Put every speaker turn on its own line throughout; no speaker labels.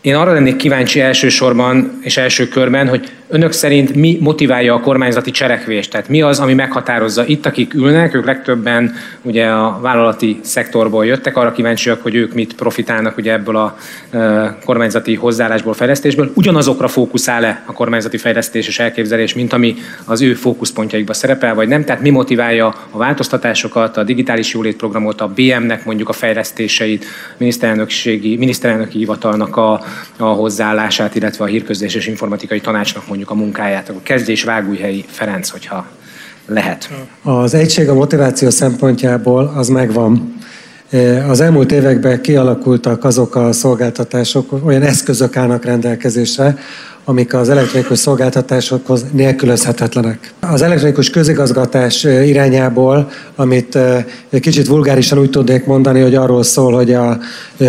Én arra lennék kíváncsi elsősorban és első körben, hogy önök szerint mi motiválja a kormányzati cselekvést? Tehát mi az, ami meghatározza itt, akik ülnek, ők legtöbben ugye a vállalati szektorból jöttek, arra kíváncsiak, hogy ők mit profitálnak ugye ebből a kormányzati hozzáállásból, fejlesztésből. Ugyanazokra fókuszál-e a kormányzati fejlesztés és elképzelés, mint ami az ő fókuszpontjaikba szerepel, vagy nem? Tehát mi motiválja a változtatásokat, a digitális jólétprogramot, a BM-nek mondjuk a fejlesztéseit, miniszterelnökségi, miniszterelnöki hivatalnak a, a hozzáállását, illetve a hírközlés és informatikai tanácsnak mondjuk a munkáját. Akkor kezdés Vágújhelyi Ferenc, hogyha lehet.
Az egység a motiváció szempontjából az megvan. Az elmúlt években kialakultak azok a szolgáltatások, olyan eszközök állnak rendelkezésre, amik az elektronikus szolgáltatásokhoz nélkülözhetetlenek. Az elektronikus közigazgatás irányából, amit kicsit vulgárisan úgy tudnék mondani, hogy arról szól, hogy a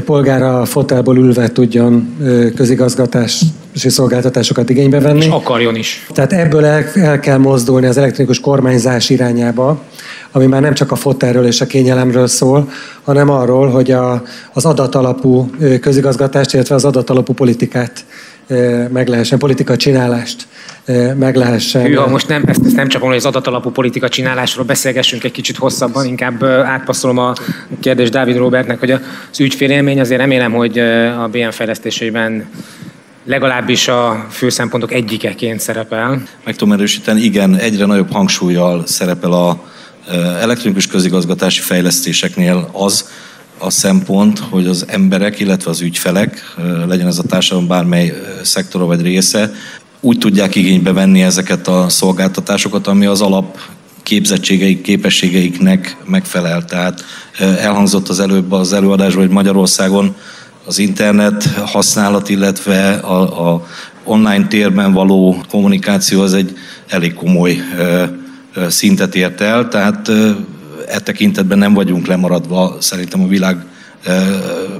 polgár a fotelból ülve tudjon közigazgatási szolgáltatásokat igénybe venni. És
akarjon is.
Tehát ebből el, el kell mozdulni az elektronikus kormányzás irányába, ami már nem csak a fotelről és a kényelemről szól, hanem arról, hogy a, az adatalapú közigazgatást, illetve az adatalapú politikát meg lehessen, politika csinálást meg lehessen.
Hűha, most nem, ezt, ezt nem csak mondom, hogy az adatalapú politika csinálásról beszélgessünk egy kicsit hosszabban, inkább átpasszolom a kérdést Dávid Robertnek, hogy az ügyfélélmény azért remélem, hogy a BM fejlesztésében legalábbis a fő szempontok egyikeként szerepel.
Meg tudom erősíteni, igen, egyre nagyobb hangsúlyjal szerepel a elektronikus közigazgatási fejlesztéseknél az, a szempont, hogy az emberek, illetve az ügyfelek, legyen ez a társadalom bármely szektora vagy része, úgy tudják igénybe venni ezeket a szolgáltatásokat, ami az alap képzettségeik, képességeiknek megfelel. Tehát elhangzott az előbb az előadásban, hogy Magyarországon az internet használat, illetve a, a online térben való kommunikáció az egy elég komoly szintet ért el, tehát e tekintetben nem vagyunk lemaradva szerintem a világ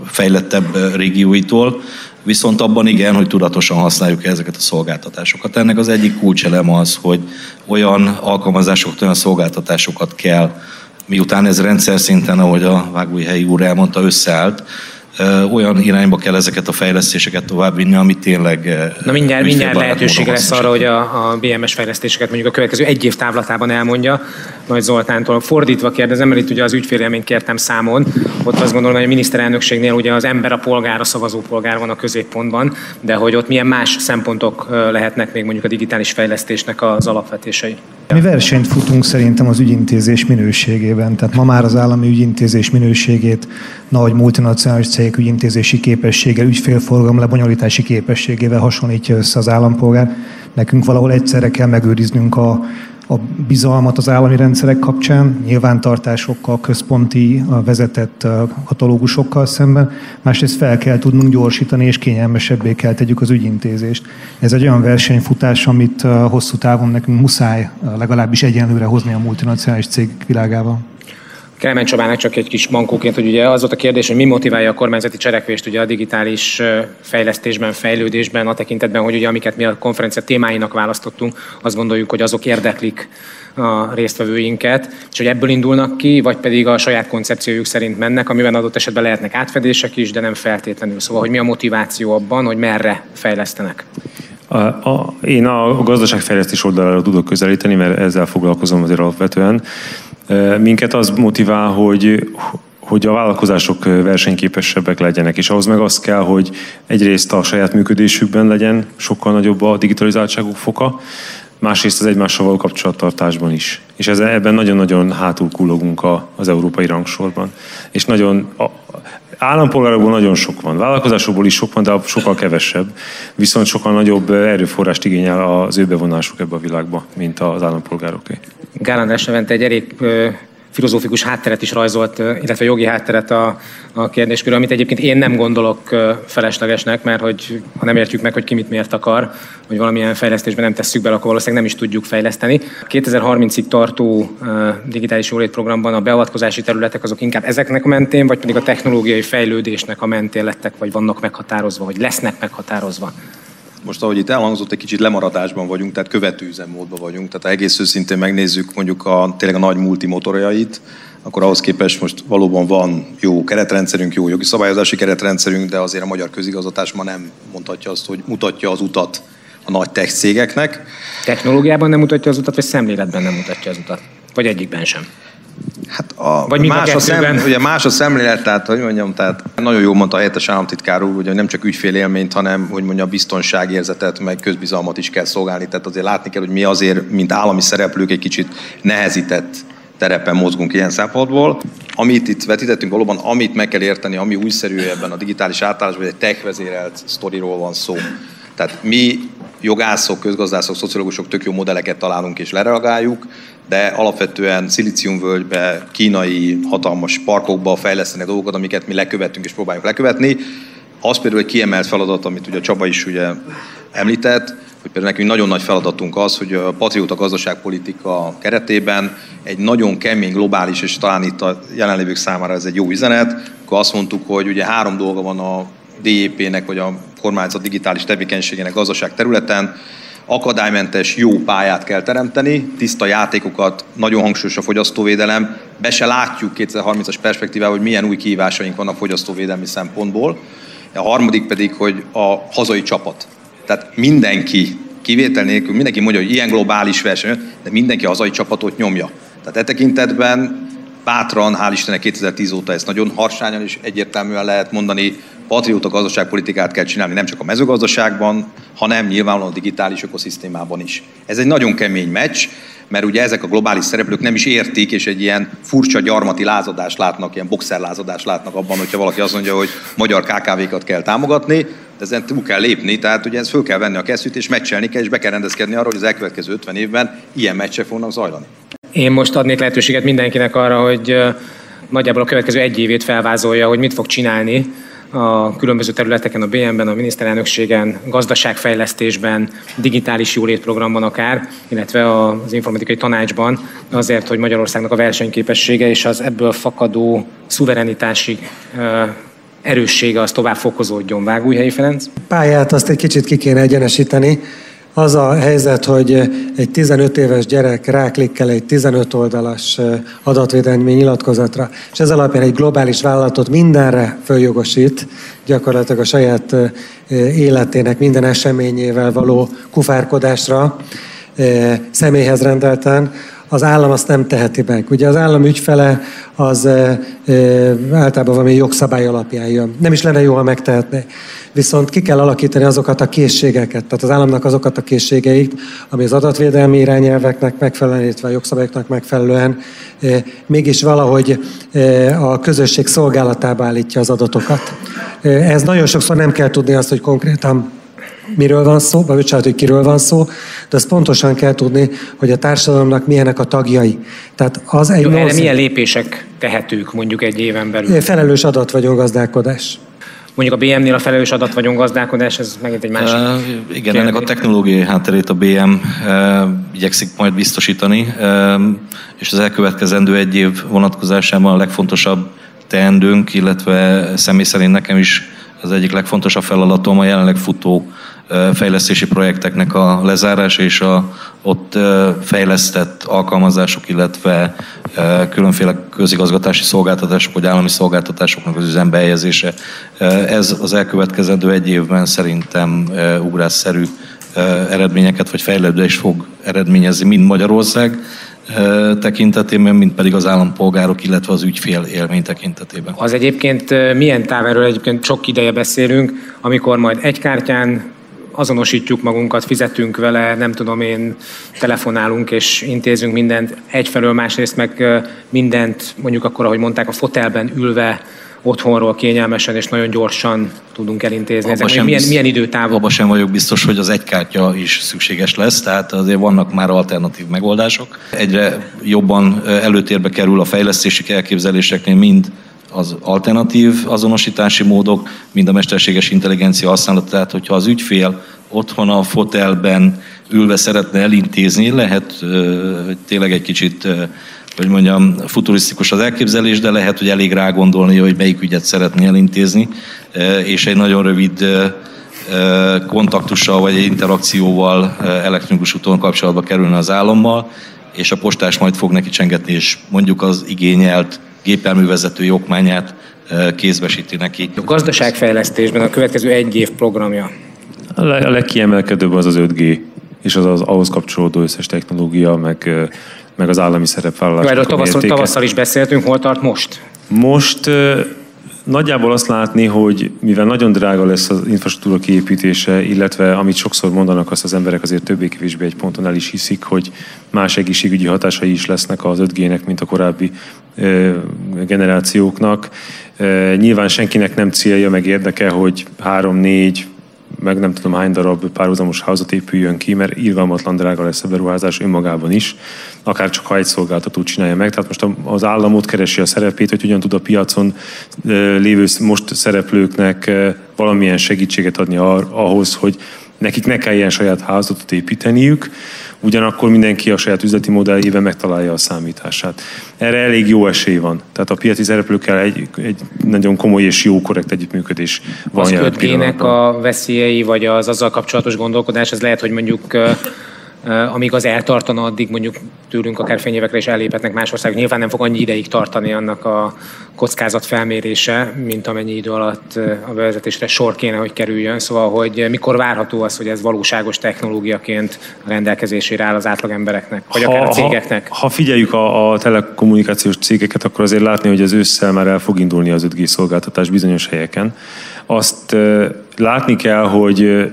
fejlettebb régióitól, viszont abban igen, hogy tudatosan használjuk ezeket a szolgáltatásokat. Ennek az egyik kulcselem az, hogy olyan alkalmazásokat, olyan szolgáltatásokat kell, miután ez rendszer szinten, ahogy a Vágújhelyi úr elmondta, összeállt, olyan irányba kell ezeket a fejlesztéseket továbbvinni, ami tényleg...
Na mindjárt, mindjárt lehetőség lesz arra, hogy a, a BMS fejlesztéseket mondjuk a következő egy év távlatában elmondja. Nagy Zoltántól fordítva kérdezem, mert itt ugye az ügyfélélményt kértem számon. Ott azt gondolom, hogy a miniszterelnökségnél ugye az ember, a polgár, a szavazópolgár van a középpontban, de hogy ott milyen más szempontok lehetnek még mondjuk a digitális fejlesztésnek az alapvetései.
Mi versenyt futunk szerintem az ügyintézés minőségében. Tehát ma már az állami ügyintézés minőségét nagy multinacionális cégek ügyintézési képességgel, ügyfélforgalom lebonyolítási képességével hasonlítja össze az állampolgár. Nekünk valahol egyszerre kell megőriznünk a, a bizalmat az állami rendszerek kapcsán, nyilvántartásokkal, központi, vezetett katalógusokkal szemben, másrészt fel kell tudnunk gyorsítani, és kényelmesebbé kell tegyük az ügyintézést. Ez egy olyan versenyfutás, amit hosszú távon nekünk muszáj legalábbis egyenlőre hozni a multinacionális cég világában.
Kelemen Csabának csak egy kis mankóként, hogy ugye az volt a kérdés, hogy mi motiválja a kormányzati cselekvést ugye a digitális fejlesztésben, fejlődésben, a tekintetben, hogy ugye amiket mi a konferencia témáinak választottunk, azt gondoljuk, hogy azok érdeklik a résztvevőinket, és hogy ebből indulnak ki, vagy pedig a saját koncepciójuk szerint mennek, amiben adott esetben lehetnek átfedések is, de nem feltétlenül. Szóval, hogy mi a motiváció abban, hogy merre fejlesztenek?
A, a, én a gazdaságfejlesztés oldalára tudok közelíteni, mert ezzel foglalkozom azért alapvetően. Minket az motivál, hogy, hogy a vállalkozások versenyképesebbek legyenek, és ahhoz meg az kell, hogy egyrészt a saját működésükben legyen sokkal nagyobb a digitalizáltságuk foka, másrészt az egymással való kapcsolattartásban is. És ebben nagyon-nagyon hátul kullogunk az európai rangsorban. És nagyon, a, állampolgárokból nagyon sok van, vállalkozásokból is sok van, de sokkal kevesebb. Viszont sokkal nagyobb erőforrást igényel az ő bevonásuk ebbe a világba, mint az állampolgároké.
Gál András Levente egy elég filozófikus hátteret is rajzolt, illetve jogi hátteret a, a kérdéskörül, amit egyébként én nem gondolok feleslegesnek, mert hogy ha nem értjük meg, hogy ki mit miért akar, hogy valamilyen fejlesztésben nem tesszük bele, akkor valószínűleg nem is tudjuk fejleszteni. 2030-ig tartó digitális jólét programban a beavatkozási területek azok inkább ezeknek a mentén, vagy pedig a technológiai fejlődésnek a mentén lettek, vagy vannak meghatározva, vagy lesznek meghatározva.
Most ahogy itt elhangzott, egy kicsit lemaradásban vagyunk, tehát követő üzemmódban vagyunk. Tehát ha egész őszintén megnézzük mondjuk a, tényleg a nagy multimotorjait, akkor ahhoz képest most valóban van jó keretrendszerünk, jó jogi szabályozási keretrendszerünk, de azért a magyar közigazgatás ma nem mondhatja azt, hogy mutatja az utat a nagy tech cégeknek.
Technológiában nem mutatja az utat, vagy szemléletben nem mutatja az utat? Vagy egyikben sem?
Hát a, Vagy más, a szem, ugye más a szemlélet, tehát hogy mondjam, tehát nagyon jó mondta a helyettes államtitkár úr, hogy nem csak ügyfélélményt, hanem hogy mondja, biztonságérzetet, meg közbizalmat is kell szolgálni. Tehát azért látni kell, hogy mi azért, mint állami szereplők egy kicsit nehezített terepen mozgunk ilyen szempontból. Amit itt vetítettünk, valóban amit meg kell érteni, ami újszerű ebben a digitális átállásban, egy tech vezérelt sztoriról van szó. Tehát mi jogászok, közgazdászok, szociológusok tök jó modelleket találunk és lereagáljuk, de alapvetően szilíciumvölgybe, kínai hatalmas parkokba fejleszteni dolgokat, amiket mi lekövettünk és próbáljuk lekövetni. Az például egy kiemelt feladat, amit ugye Csaba is ugye említett, hogy például nekünk nagyon nagy feladatunk az, hogy a patrióta gazdaságpolitika keretében egy nagyon kemény, globális, és talán itt a jelenlévők számára ez egy jó üzenet, akkor azt mondtuk, hogy ugye három dolga van a DEP-nek, vagy a kormányzat digitális tevékenységének gazdaság területen, akadálymentes jó pályát kell teremteni, tiszta játékokat, nagyon hangsúlyos a fogyasztóvédelem, be se látjuk 2030-as perspektívával, hogy milyen új kihívásaink vannak fogyasztóvédelmi szempontból. A harmadik pedig, hogy a hazai csapat. Tehát mindenki, kivétel nélkül, mindenki mondja, hogy ilyen globális verseny, de mindenki a hazai csapatot nyomja. Tehát e tekintetben bátran, hál' Istennek 2010 óta ezt nagyon harsányan és egyértelműen lehet mondani, patrióta gazdaságpolitikát kell csinálni nem csak a mezőgazdaságban, hanem nyilvánvalóan a digitális ökoszisztémában is. Ez egy nagyon kemény meccs, mert ugye ezek a globális szereplők nem is értik, és egy ilyen furcsa gyarmati lázadást látnak, ilyen boxerlázadást látnak abban, hogyha valaki azt mondja, hogy magyar KKV-kat kell támogatni, de ezen túl kell lépni, tehát ugye ez föl kell venni a kesztyűt, és meccselni kell, és be kell rendezkedni arról, hogy az elkövetkező 50 évben ilyen meccsek fognak zajlani.
Én most adnék lehetőséget mindenkinek arra, hogy nagyjából a következő egy évét felvázolja, hogy mit fog csinálni a különböző területeken, a BM-ben, a miniszterelnökségen, gazdaságfejlesztésben, digitális jólétprogramban akár, illetve az informatikai tanácsban, azért, hogy Magyarországnak a versenyképessége és az ebből fakadó szuverenitási erőssége az tovább fokozódjon. Vágújhelyi Ferenc?
Pályát azt egy kicsit ki kéne egyenesíteni. Az a helyzet, hogy egy 15 éves gyerek ráklikkel egy 15 oldalas adatvédelmi nyilatkozatra, és ez alapján egy globális vállalatot mindenre följogosít, gyakorlatilag a saját életének minden eseményével való kufárkodásra, személyhez rendelten, az állam azt nem teheti meg. Ugye az állam ügyfele az e, e, általában valami jogszabály alapján jön. Nem is lenne jó, ha megtehetné. Viszont ki kell alakítani azokat a készségeket, tehát az államnak azokat a készségeit, ami az adatvédelmi irányelveknek megfelelően, illetve a jogszabályoknak megfelelően e, mégis valahogy e, a közösség szolgálatába állítja az adatokat. E, ez nagyon sokszor nem kell tudni azt, hogy konkrétan miről van szó, vagy bocsánat, hogy kiről van szó, de azt pontosan kell tudni, hogy a társadalomnak milyenek a tagjai.
Tehát az egy Jó, erre milyen lépések tehetők mondjuk egy éven belül?
Felelős adatvagyongazdálkodás.
Mondjuk a BM-nél a felelős adatvagyongazdálkodás, ez megint egy másik. Uh,
igen, kérdés. ennek a technológiai hátterét a BM uh, igyekszik majd biztosítani, uh, és az elkövetkezendő egy év vonatkozásában a legfontosabb teendőnk, illetve személy szerint nekem is az egyik legfontosabb feladatom a jelenleg futó fejlesztési projekteknek a lezárása és a ott fejlesztett alkalmazások, illetve különféle közigazgatási szolgáltatások vagy állami szolgáltatásoknak az üzembe helyezése. Ez az elkövetkezendő egy évben szerintem ugrásszerű eredményeket vagy fejlődést fog eredményezni mind Magyarország, tekintetében, mint pedig az állampolgárok, illetve az ügyfél élmény tekintetében.
Az egyébként milyen táv, egyébként sok ideje beszélünk, amikor majd egy kártyán azonosítjuk magunkat, fizetünk vele, nem tudom én, telefonálunk és intézünk mindent egyfelől, másrészt meg mindent, mondjuk akkor, ahogy mondták, a fotelben ülve otthonról kényelmesen és nagyon gyorsan tudunk elintézni. Ezek sem milyen, milyen időtávok?
Abban sem vagyok biztos, hogy az egy kártya is szükséges lesz, tehát azért vannak már alternatív megoldások. Egyre jobban előtérbe kerül a fejlesztési elképzeléseknél mind az alternatív azonosítási módok, mind a mesterséges intelligencia használat. Tehát, hogyha az ügyfél otthon a fotelben ülve szeretne elintézni, lehet hogy tényleg egy kicsit hogy mondjam, futurisztikus az elképzelés, de lehet, hogy elég rá gondolni, hogy melyik ügyet szeretné elintézni, és egy nagyon rövid kontaktussal vagy egy interakcióval elektronikus úton kapcsolatba kerülne az állammal, és a postás majd fog neki csengetni, és mondjuk az igényelt gépjárművezető okmányát kézbesíti neki.
A gazdaságfejlesztésben a következő egy év programja?
A legkiemelkedőbb az az 5G, és az, az ahhoz kapcsolódó összes technológia, meg, meg az állami szerepvállalás.
Erről tavasszal, tavasszal is beszéltünk, hol tart most?
Most Nagyjából azt látni, hogy mivel nagyon drága lesz az infrastruktúra kiépítése, illetve amit sokszor mondanak, azt az emberek azért többé-kevésbé egy ponton el is hiszik, hogy más egészségügyi hatásai is lesznek az 5G-nek, mint a korábbi generációknak. Nyilván senkinek nem célja, meg érdeke, hogy három, négy, meg nem tudom hány darab párhuzamos házat épüljön ki, mert irgalmatlan drága lesz a beruházás önmagában is, akár csak ha egy szolgáltató csinálja meg. Tehát most az államot keresi a szerepét, hogy hogyan tud a piacon lévő most szereplőknek valamilyen segítséget adni ahhoz, hogy nekik ne kelljen saját házatot építeniük, ugyanakkor mindenki a saját üzleti modelljében megtalálja a számítását. Erre elég jó esély van. Tehát a piaci szereplőkkel egy, egy nagyon komoly és jó, korrekt együttműködés van
az a veszélyei, vagy az azzal kapcsolatos gondolkodás, ez lehet, hogy mondjuk amíg az eltartana, addig mondjuk tőlünk akár fényévekre is elléphetnek más országok. Nyilván nem fog annyi ideig tartani annak a kockázat felmérése, mint amennyi idő alatt a bevezetésre sor kéne, hogy kerüljön. Szóval, hogy mikor várható az, hogy ez valóságos technológiaként rendelkezésére áll az átlag embereknek, vagy akár a cégeknek?
Ha, ha figyeljük a, a telekommunikációs cégeket, akkor azért látni, hogy az ősszel már el fog indulni az 5G szolgáltatás bizonyos helyeken. Azt látni kell, hogy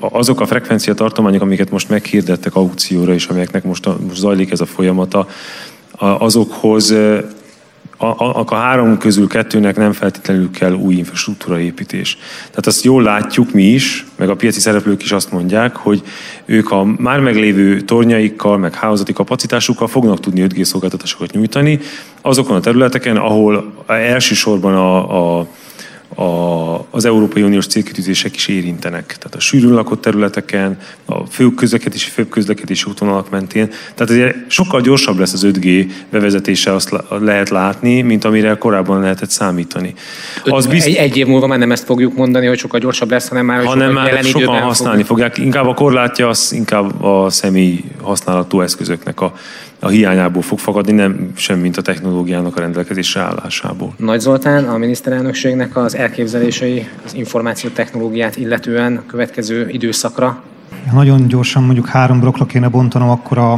azok a frekvencia tartományok, amiket most meghirdettek aukcióra, és amelyeknek most, a, most zajlik ez a folyamata, azokhoz a, a, a három közül kettőnek nem feltétlenül kell új infrastruktúra építés. Tehát azt jól látjuk mi is, meg a piaci szereplők is azt mondják, hogy ők a már meglévő tornyaikkal, meg hálózati kapacitásukkal fognak tudni 5G szolgáltatásokat nyújtani azokon a területeken, ahol elsősorban a, a a, az Európai Uniós célkitűzések is érintenek. Tehát a sűrűn lakott területeken, a fő közlekedési, főbb közlekedési útvonalak mentén. Tehát ezért sokkal gyorsabb lesz az 5G bevezetése, azt lehet látni, mint amire korábban lehetett számítani.
Az bizt... egy, egy év múlva már nem ezt fogjuk mondani, hogy sokkal gyorsabb lesz, hanem már, hanem
már sokan használni fogják. Inkább a korlátja az inkább a személy használatú eszközöknek a a hiányából fog fakadni, nem sem mint a technológiának a rendelkezésre állásából.
Nagy Zoltán, a miniszterelnökségnek az elképzelései az információtechnológiát illetően a következő időszakra?
Nagyon gyorsan mondjuk három blokkra kéne bontanom, akkor a,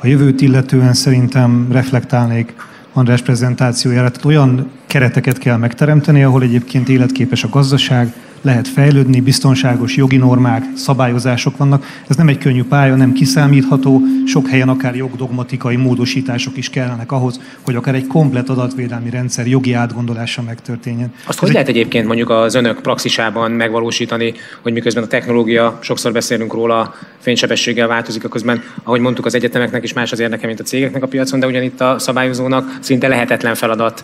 a jövőt illetően szerintem reflektálnék András prezentációjára. Tehát olyan kereteket kell megteremteni, ahol egyébként életképes a gazdaság, lehet fejlődni, biztonságos jogi normák, szabályozások vannak. Ez nem egy könnyű pálya, nem kiszámítható, sok helyen akár jogdogmatikai módosítások is kellenek ahhoz, hogy akár egy komplet adatvédelmi rendszer jogi átgondolása megtörténjen.
Azt Ez hogy egy... lehet egyébként mondjuk az önök praxisában megvalósítani, hogy miközben a technológia, sokszor beszélünk róla, fénysebességgel változik, a közben, ahogy mondtuk, az egyetemeknek is más az érdeke, mint a cégeknek a piacon, de ugyanitt a szabályozónak szinte lehetetlen feladat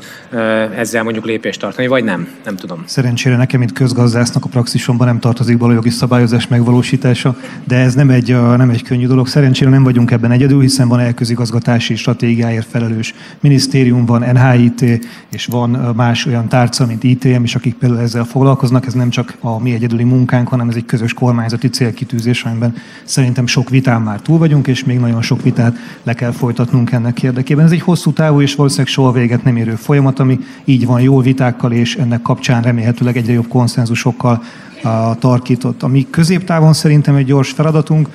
ezzel mondjuk lépést tartani, vagy nem? Nem tudom.
Szerencsére nekem, mint közgazdász, jogásznak a praxisomban nem tartozik jogi szabályozás megvalósítása, de ez nem egy, nem egy könnyű dolog. Szerencsére nem vagyunk ebben egyedül, hiszen van elközigazgatási stratégiáért felelős minisztérium, van NHIT, és van más olyan tárca, mint ITM is, akik például ezzel foglalkoznak. Ez nem csak a mi egyedüli munkánk, hanem ez egy közös kormányzati célkitűzés, amiben szerintem sok vitán már túl vagyunk, és még nagyon sok vitát le kell folytatnunk ennek érdekében. Ez egy hosszú távú és valószínűleg soha véget nem érő folyamat, ami így van jó vitákkal, és ennek kapcsán remélhetőleg egyre jobb konszenzusok sokkal tarkított. Ami középtávon szerintem egy gyors feladatunk,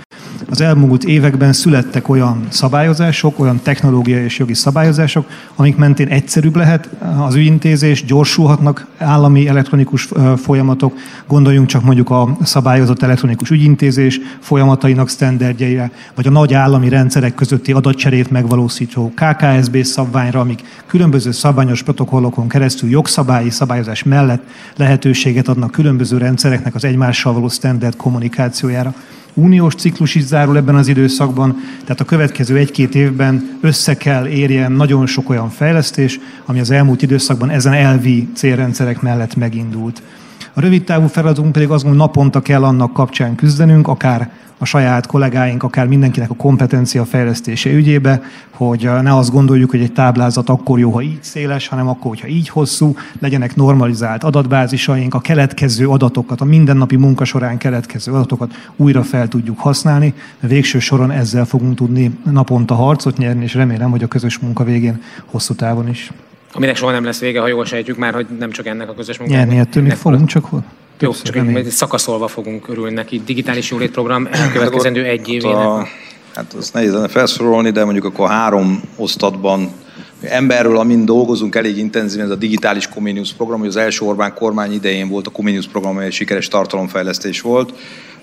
az elmúlt években születtek olyan szabályozások, olyan technológiai és jogi szabályozások, amik mentén egyszerűbb lehet az ügyintézés, gyorsulhatnak állami elektronikus folyamatok, gondoljunk csak mondjuk a szabályozott elektronikus ügyintézés folyamatainak sztenderdjeire, vagy a nagy állami rendszerek közötti adatcserét megvalósító KKSB szabványra, amik különböző szabványos protokollokon keresztül jogszabályi szabályozás mellett lehetőséget adnak különböző rendszereknek az egymással való standard kommunikációjára uniós ciklus is zárul ebben az időszakban, tehát a következő egy-két évben össze kell érjen nagyon sok olyan fejlesztés, ami az elmúlt időszakban ezen elvi célrendszerek mellett megindult. A rövid távú feladatunk pedig azt mondom, naponta kell annak kapcsán küzdenünk, akár a saját kollégáink, akár mindenkinek a kompetencia fejlesztése ügyébe, hogy ne azt gondoljuk, hogy egy táblázat akkor jó, ha így széles, hanem akkor, hogyha így hosszú, legyenek normalizált adatbázisaink, a keletkező adatokat, a mindennapi munka során keletkező adatokat újra fel tudjuk használni. Végső soron ezzel fogunk tudni naponta harcot nyerni, és remélem, hogy a közös munka végén hosszú távon is.
Aminek soha nem lesz vége, ha jól sejtjük már, hogy nem csak ennek a közös munkának.
Nyerni még fogunk, csak hol?
Jó, csak egy szakaszolva fogunk örülni neki. Digitális jólét program elkövetkezendő egy évének. A,
hát az nehéz lenne felszorolni, de mondjuk akkor három osztatban emberről, amin dolgozunk elég intenzíven, ez a digitális Comenius program, hogy az első Orbán kormány idején volt a Comenius program, egy sikeres tartalomfejlesztés volt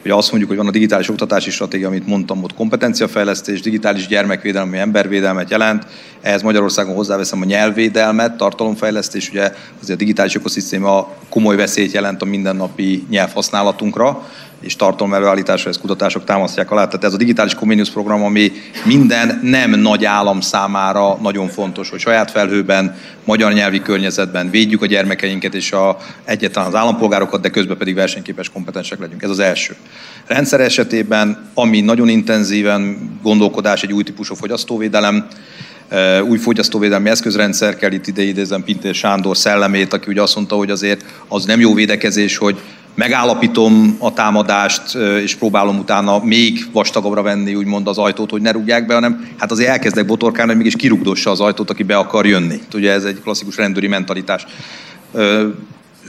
hogy azt mondjuk, hogy van a digitális oktatási stratégia, amit mondtam, ott kompetenciafejlesztés, digitális gyermekvédelem, ami embervédelmet jelent. Ehhez Magyarországon hozzáveszem a nyelvvédelmet, tartalomfejlesztés, ugye azért a digitális ökoszisztéma komoly veszélyt jelent a mindennapi nyelvhasználatunkra és tartalomelőállításra, ezt kutatások támasztják alá. Tehát ez a digitális Comenius program, ami minden nem nagy állam számára nagyon fontos, hogy saját felhőben, magyar nyelvi környezetben védjük a gyermekeinket és a, egyetlen az állampolgárokat, de közben pedig versenyképes kompetensek legyünk. Ez az első. Rendszer esetében, ami nagyon intenzíven gondolkodás, egy új típusú fogyasztóvédelem, új fogyasztóvédelmi eszközrendszer kell, itt ide idézem Pintér Sándor szellemét, aki ugye azt mondta, hogy azért az nem jó védekezés, hogy megállapítom a támadást, és próbálom utána még vastagabbra venni, úgymond az ajtót, hogy ne rúgják be, hanem hát azért elkezdek botorkálni, hogy mégis kirugdossa az ajtót, aki be akar jönni. Ugye ez egy klasszikus rendőri mentalitás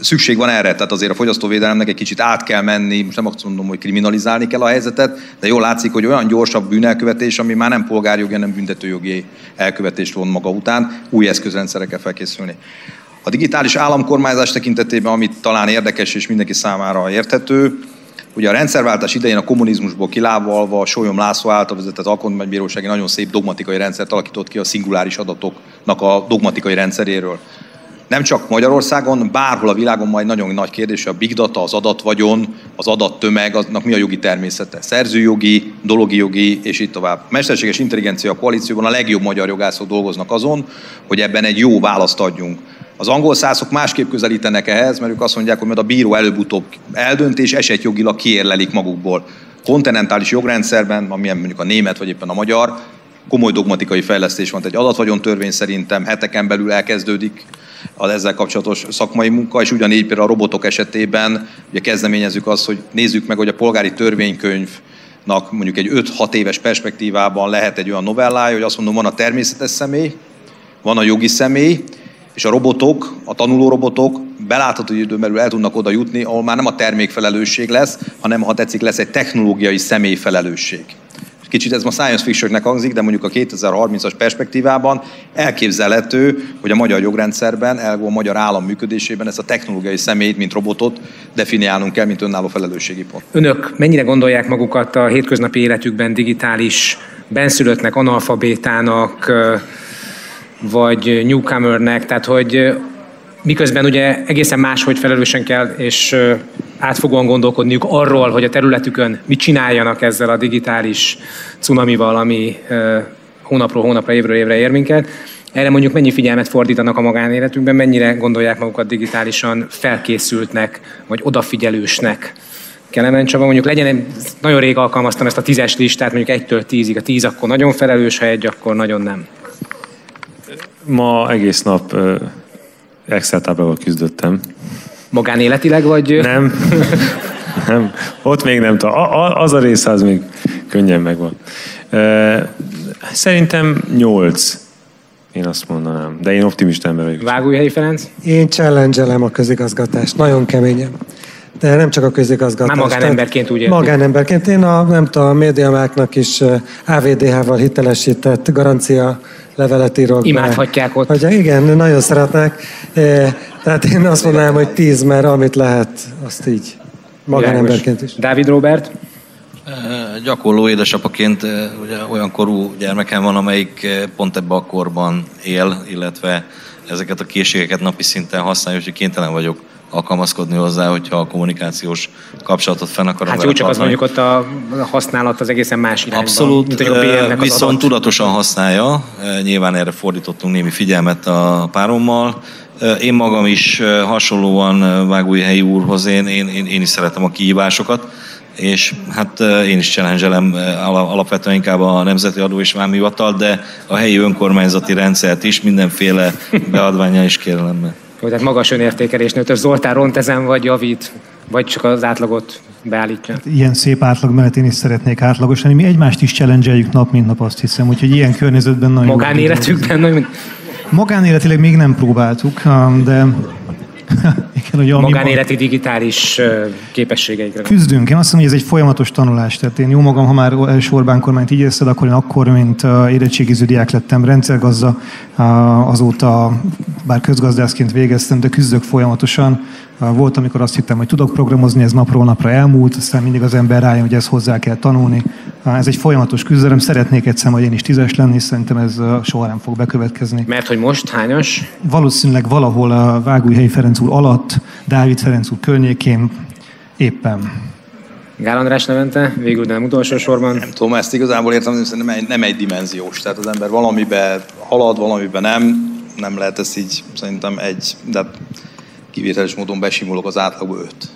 szükség van erre, tehát azért a fogyasztóvédelemnek egy kicsit át kell menni, most nem azt mondom, hogy kriminalizálni kell a helyzetet, de jól látszik, hogy olyan gyorsabb bűnelkövetés, ami már nem polgárjogi, hanem büntetőjogi elkövetést von maga után, új eszközrendszerekkel felkészülni. A digitális államkormányzás tekintetében, amit talán érdekes és mindenki számára érthető, Ugye a rendszerváltás idején a kommunizmusból kilábalva Sólyom László által vezetett alkotmánybíróság egy nagyon szép dogmatikai rendszert alakított ki a szinguláris adatoknak a dogmatikai rendszeréről. Nem csak Magyarországon, bárhol a világon majd nagyon nagy kérdés, a big data, az adatvagyon, az adattömeg, aznak mi a jogi természete. Szerzőjogi, dologi jogi, és így tovább. A mesterséges intelligencia koalícióban a legjobb magyar jogászok dolgoznak azon, hogy ebben egy jó választ adjunk. Az angol szászok másképp közelítenek ehhez, mert ők azt mondják, hogy majd a bíró előbb-utóbb eldöntés esetjogilag kiérlelik magukból. Kontinentális jogrendszerben, amilyen mondjuk a német vagy éppen a magyar, komoly dogmatikai fejlesztés van. Egy adatvagyon törvény szerintem heteken belül elkezdődik az ezzel kapcsolatos szakmai munka, és ugyanígy például a robotok esetében ugye kezdeményezzük azt, hogy nézzük meg, hogy a polgári törvénykönyv mondjuk egy 5-6 éves perspektívában lehet egy olyan novellája, hogy azt mondom, van a természetes személy, van a jogi személy, és a robotok, a tanuló robotok belátható időn belül el tudnak oda jutni, ahol már nem a termékfelelősség lesz, hanem ha tetszik, lesz egy technológiai személyfelelősség. Kicsit ez ma science fictionnek hangzik, de mondjuk a 2030-as perspektívában elképzelhető, hogy a magyar jogrendszerben, elgó a magyar állam működésében ezt a technológiai személyt, mint robotot definiálnunk kell, mint önálló felelősségi pont.
Önök mennyire gondolják magukat a hétköznapi életükben digitális benszülöttnek, analfabétának, vagy newcomernek, tehát hogy miközben ugye egészen máshogy felelősen kell és átfogóan gondolkodniuk arról, hogy a területükön mit csináljanak ezzel a digitális cunamival, ami hónapról hónapra, évről évre ér minket. Erre mondjuk mennyi figyelmet fordítanak a magánéletükben, mennyire gondolják magukat digitálisan felkészültnek, vagy odafigyelősnek? Kelemen Csaba, mondjuk legyen, nagyon rég alkalmaztam ezt a tízes listát, mondjuk egytől tízig, a tíz akkor nagyon felelős, ha egy, akkor nagyon nem.
Ma egész nap Excel táblával küzdöttem.
Magánéletileg, vagy?
Nem. nem. Ott még nem tudom. Az a rész az még könnyen megvan. Szerintem nyolc. Én azt mondanám. De én optimista ember vagyok.
Vágóhelyi Ferenc?
Én challenge a közigazgatást. Nagyon keményen. De nem csak a közigazgatás.
Már magánemberként úgy
érti. Magánemberként. Én a, nem tudom, a médiamáknak is AVDH-val hitelesített garancia levelet írok.
Imádhatják be. ott.
Hogy, igen, nagyon szeretnek. Tehát én azt mondanám, hogy tíz, mert amit lehet, azt így magánemberként is.
Dávid Robert?
Gyakorló édesapaként ugye olyan korú gyermekem van, amelyik pont ebbe a korban él, illetve ezeket a készségeket napi szinten használja, úgyhogy kénytelen vagyok alkalmazkodni hozzá, hogyha a kommunikációs kapcsolatot fenn akarom
Hát jó, csak az mondjuk ott a használat az egészen más irányban.
Abszolút, mint, a viszont adat. tudatosan használja. Nyilván erre fordítottunk némi figyelmet a párommal. Én magam is hasonlóan Vágói helyi úrhoz, én, én, én, én is szeretem a kihívásokat és hát én is challenge alapvetően inkább a Nemzeti Adó és Vámhivatal, de a helyi önkormányzati rendszert is mindenféle beadványa is kérelemmel.
Jó, tehát magas önértékelésnél, Zoltán ront ezen vagy javít, vagy csak az átlagot beállítja. Hát
ilyen szép átlag mellett én is szeretnék átlagos Mi egymást is challenge nap, mint nap, azt hiszem. Úgyhogy ilyen környezetben nagyon
Magánéletükben nagyon...
Magánéletileg még nem próbáltuk, de
igen, hogy Magánéleti ma... digitális képességeikre.
Küzdünk. Én azt mondom, hogy ez egy folyamatos tanulás. Tehát én jó magam, ha már első Orbán kormányt így érzed, akkor én akkor, mint érettségiző diák lettem rendszergazda, azóta bár közgazdászként végeztem, de küzdök folyamatosan volt, amikor azt hittem, hogy tudok programozni, ez napról napra elmúlt, aztán mindig az ember rájön, hogy ezt hozzá kell tanulni. Ez egy folyamatos küzdelem, szeretnék egyszer hogy én is tízes lenni, szerintem ez soha nem fog bekövetkezni.
Mert hogy most hányas?
Valószínűleg valahol a Vágújhelyi Ferenc úr alatt, Dávid Ferenc úr környékén éppen.
Gál András Levente, végül nem utolsó sorban.
Nem tudom, ezt igazából értem, hogy nem egy, nem egy dimenziós. Tehát az ember valamiben halad, valamiben nem, nem lehet ezt így szerintem egy, de kivételes módon besimulok az átlagba öt.